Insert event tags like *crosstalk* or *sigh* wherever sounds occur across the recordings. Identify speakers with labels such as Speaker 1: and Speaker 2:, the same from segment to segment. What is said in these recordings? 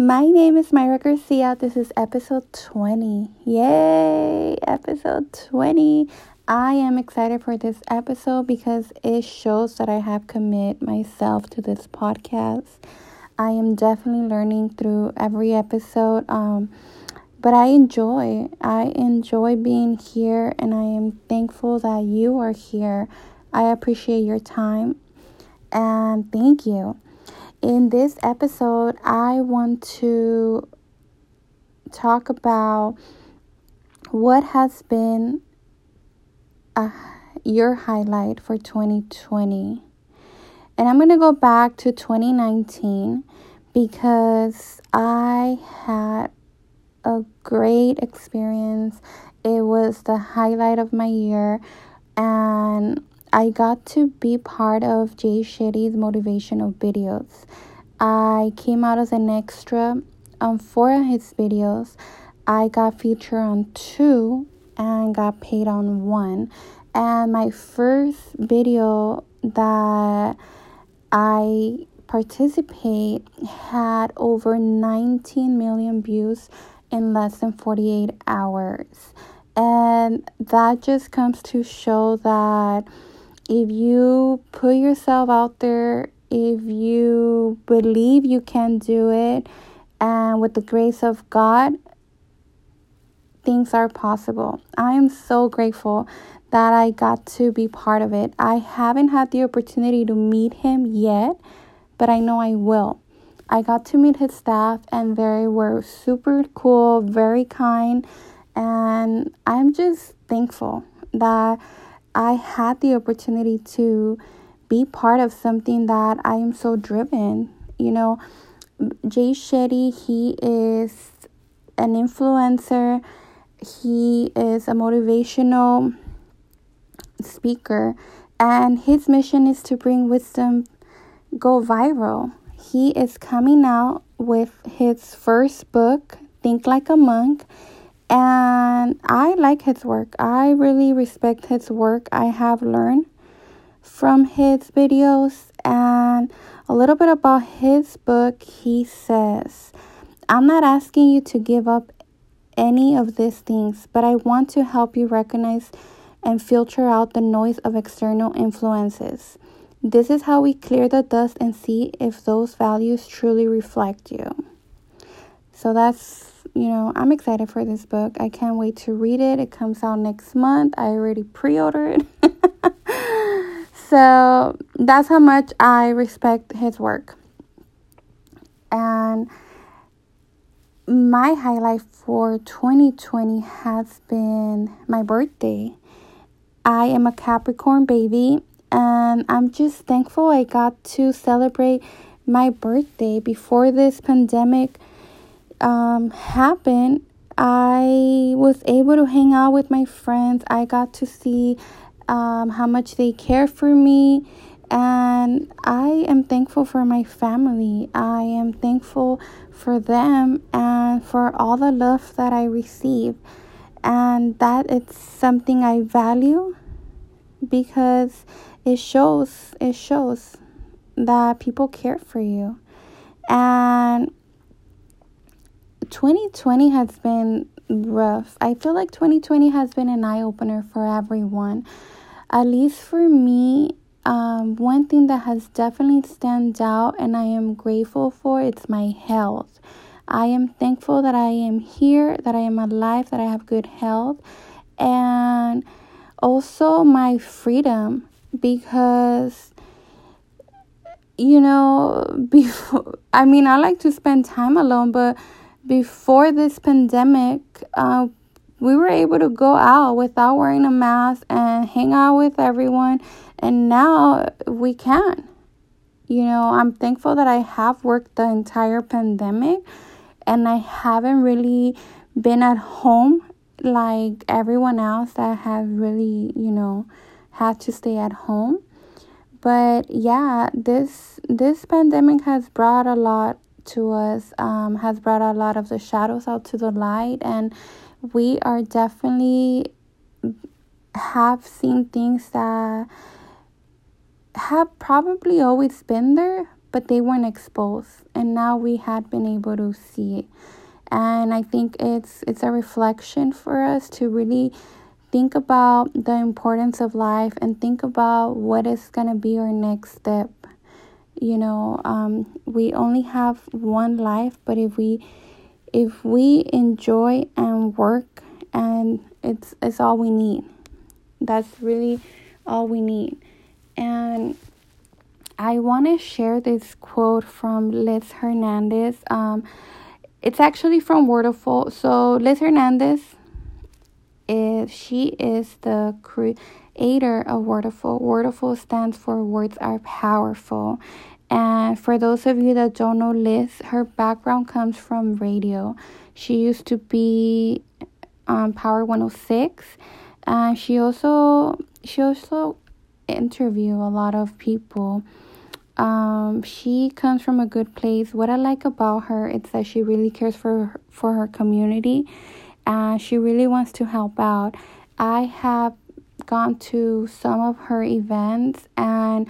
Speaker 1: My name is Mayra Garcia. This is episode 20. Yay! Episode 20. I am excited for this episode because it shows that I have committed myself to this podcast. I am definitely learning through every episode. Um, but I enjoy. I enjoy being here and I am thankful that you are here. I appreciate your time and thank you. In this episode, I want to talk about what has been a, your highlight for 2020. And I'm going to go back to 2019 because I had a great experience. It was the highlight of my year, and I got to be part of Jay Shetty's motivational videos. I came out as an extra on four of his videos. I got featured on two and got paid on one. And my first video that I participate had over 19 million views in less than 48 hours. And that just comes to show that if you put yourself out there, if you believe you can do it, and with the grace of God, things are possible. I am so grateful that I got to be part of it. I haven't had the opportunity to meet him yet, but I know I will. I got to meet his staff, and they were super cool, very kind, and I'm just thankful that I had the opportunity to be part of something that I am so driven. You know, Jay Shetty, he is an influencer, he is a motivational speaker, and his mission is to bring wisdom go viral. He is coming out with his first book, Think Like a Monk and I like his work. I really respect his work. I have learned from his videos and a little bit about his book. He says, I'm not asking you to give up any of these things, but I want to help you recognize and filter out the noise of external influences. This is how we clear the dust and see if those values truly reflect you. So that's you know, I'm excited for this book. I can't wait to read it. It comes out next month. I already pre ordered. *laughs* so that's how much I respect his work. And my highlight for 2020 has been my birthday. I am a Capricorn baby, and I'm just thankful I got to celebrate my birthday before this pandemic um, happened, I was able to hang out with my friends. I got to see um, how much they care for me. And I am thankful for my family. I am thankful for them and for all the love that I receive. And that it's something I value because it shows it shows that people care for you. And 2020 has been rough. I feel like 2020 has been an eye opener for everyone. At least for me, um, one thing that has definitely stand out and I am grateful for it's my health. I am thankful that I am here, that I am alive, that I have good health, and also my freedom because you know *laughs* before I mean I like to spend time alone but before this pandemic, uh, we were able to go out without wearing a mask and hang out with everyone. And now we can. You know, I'm thankful that I have worked the entire pandemic and I haven't really been at home like everyone else that have really, you know, had to stay at home. But yeah, this this pandemic has brought a lot to us um, has brought a lot of the shadows out to the light. And we are definitely have seen things that have probably always been there but they weren't exposed. And now we had been able to see it. And i think it's it's a reflection for us to really think about the importance of life and think about what is going to be our next step you know um, we only have one life but if we if we enjoy and work and it's it's all we need that's really all we need and I want to share this quote from Liz Hernandez. Um, it's actually from Wordaful. So Liz Hernandez is she is the creator of Wordaful. Wordaful stands for Words Are Powerful. And for those of you that don't know Liz, her background comes from radio. She used to be on Power 106 and she also she also interview a lot of people um, she comes from a good place. What I like about her is that she really cares for for her community, and she really wants to help out. I have gone to some of her events, and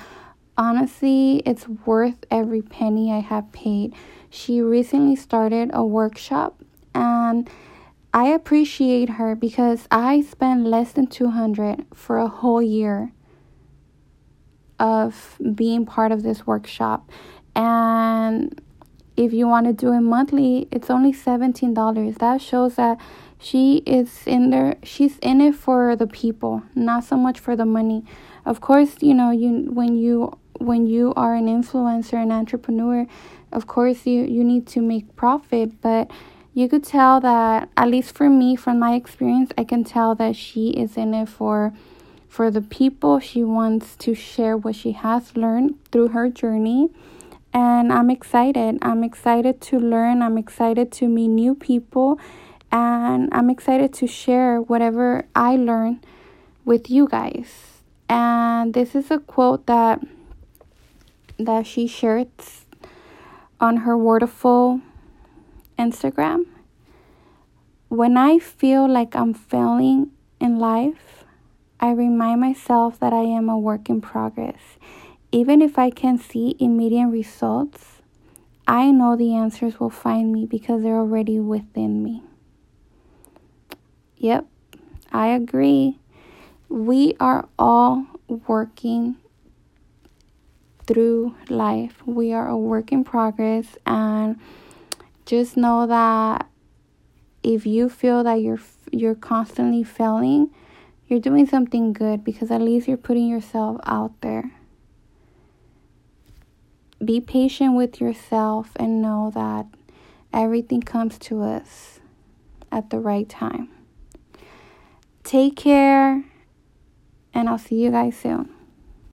Speaker 1: honestly, it's worth every penny I have paid. She recently started a workshop, and I appreciate her because I spent less than 200 for a whole year of being part of this workshop. And if you want to do it monthly, it's only $17. That shows that she is in there she's in it for the people, not so much for the money. Of course, you know, you when you when you are an influencer an entrepreneur, of course you you need to make profit, but you could tell that at least for me from my experience, I can tell that she is in it for for the people. She wants to share what she has learned through her journey. And I'm excited. I'm excited to learn. I'm excited to meet new people. And I'm excited to share whatever I learn with you guys. And this is a quote that that she shared on her Wordaful Instagram. When I feel like I'm failing in life, I remind myself that I am a work in progress. Even if I can see immediate results, I know the answers will find me because they're already within me. Yep, I agree. We are all working through life. We are a work in progress and just know that if you feel that you're you're constantly failing, you're doing something good because at least you're putting yourself out there. Be patient with yourself and know that everything comes to us at the right time. Take care, and I'll see you guys soon.